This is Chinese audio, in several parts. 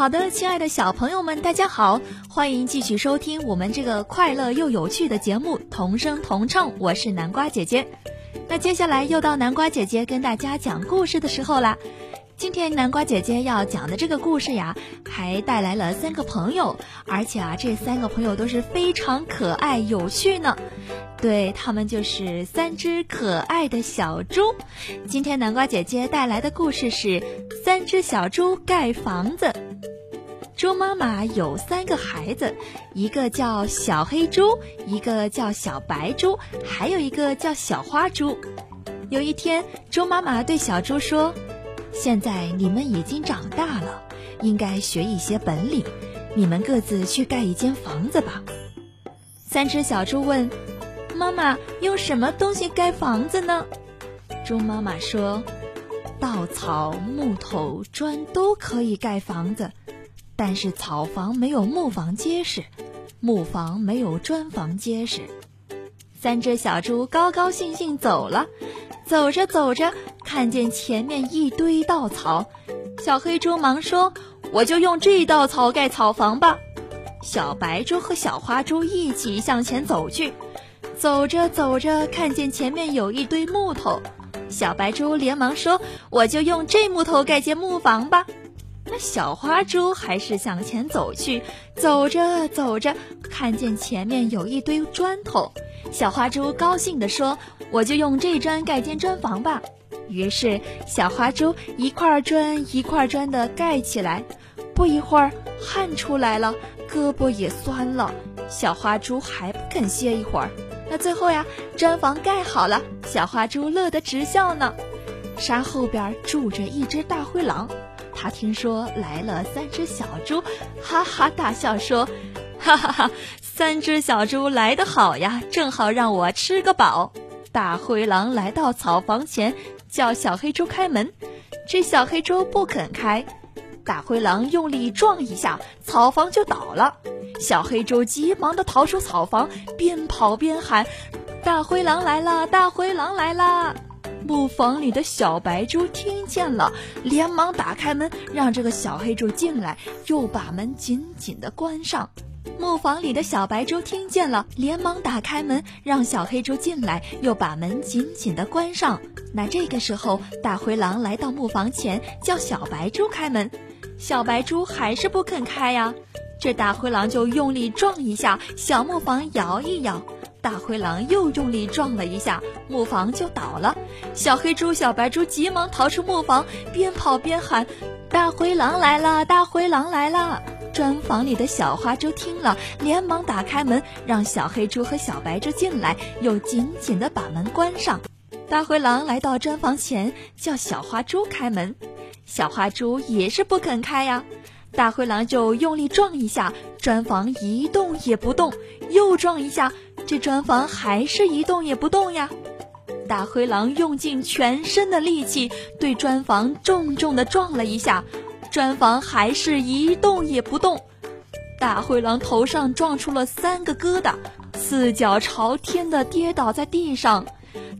好的，亲爱的小朋友们，大家好，欢迎继续收听我们这个快乐又有趣的节目《同声同唱》，我是南瓜姐姐。那接下来又到南瓜姐姐跟大家讲故事的时候啦。今天南瓜姐姐要讲的这个故事呀，还带来了三个朋友，而且啊，这三个朋友都是非常可爱有趣呢。对他们就是三只可爱的小猪。今天南瓜姐姐带来的故事是《三只小猪盖房子》。猪妈妈有三个孩子，一个叫小黑猪，一个叫小白猪，还有一个叫小花猪。有一天，猪妈妈对小猪说：“现在你们已经长大了，应该学一些本领，你们各自去盖一间房子吧。”三只小猪问。妈妈用什么东西盖房子呢？猪妈妈说：“稻草、木头、砖都可以盖房子，但是草房没有木房结实，木房没有砖房结实。”三只小猪高高兴兴走了，走着走着，看见前面一堆稻草，小黑猪忙说：“我就用这稻草盖草房吧。”小白猪和小花猪一起向前走去。走着走着，看见前面有一堆木头，小白猪连忙说：“我就用这木头盖间木房吧。”那小花猪还是向前走去，走着走着，看见前面有一堆砖头，小花猪高兴地说：“我就用这砖盖间砖房吧。”于是小花猪一块砖一块砖的盖起来，不一会儿汗出来了，胳膊也酸了，小花猪还不肯歇一会儿。那最后呀，砖房盖好了，小花猪乐得直笑呢。山后边住着一只大灰狼，他听说来了三只小猪，哈哈大笑说：“哈哈哈，三只小猪来得好呀，正好让我吃个饱。”大灰狼来到草房前，叫小黑猪开门，这小黑猪不肯开，大灰狼用力撞一下，草房就倒了。小黑猪急忙地逃出草房，边跑边喊：“大灰狼来了！大灰狼来了！”木房里的小白猪听见了，连忙打开门，让这个小黑猪进来，又把门紧紧地关上。木房里的小白猪听见了，连忙打开门，让小黑猪进来，又把门紧紧地关上。那这个时候，大灰狼来到木房前，叫小白猪开门，小白猪还是不肯开呀。这大灰狼就用力撞一下，小木房摇一摇。大灰狼又用力撞了一下，木房就倒了。小黑猪、小白猪急忙逃出木房，边跑边喊：“大灰狼来了！大灰狼来了！”砖房里的小花猪听了，连忙打开门，让小黑猪和小白猪进来，又紧紧地把门关上。大灰狼来到砖房前，叫小花猪开门，小花猪也是不肯开呀。大灰狼就用力撞一下，砖房一动也不动；又撞一下，这砖房还是一动也不动呀。大灰狼用尽全身的力气，对砖房重重地撞了一下，砖房还是一动也不动。大灰狼头上撞出了三个疙瘩，四脚朝天的跌倒在地上。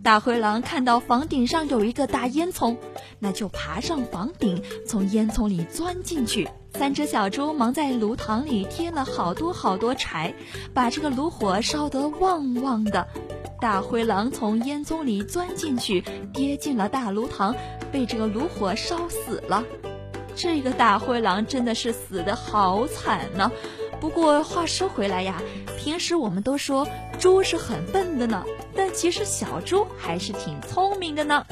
大灰狼看到房顶上有一个大烟囱，那就爬上房顶，从烟囱里钻进去。三只小猪忙在炉膛里添了好多好多柴，把这个炉火烧得旺旺的。大灰狼从烟囱里钻进去，跌进了大炉膛，被这个炉火烧死了。这个大灰狼真的是死得好惨呢。不过话说回来呀，平时我们都说猪是很笨的呢，但其实小猪还是挺聪明的呢。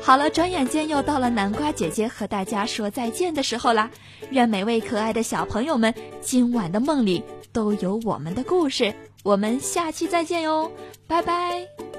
好了，转眼间又到了南瓜姐姐和大家说再见的时候啦。愿每位可爱的小朋友们今晚的梦里都有我们的故事。我们下期再见哟，拜拜。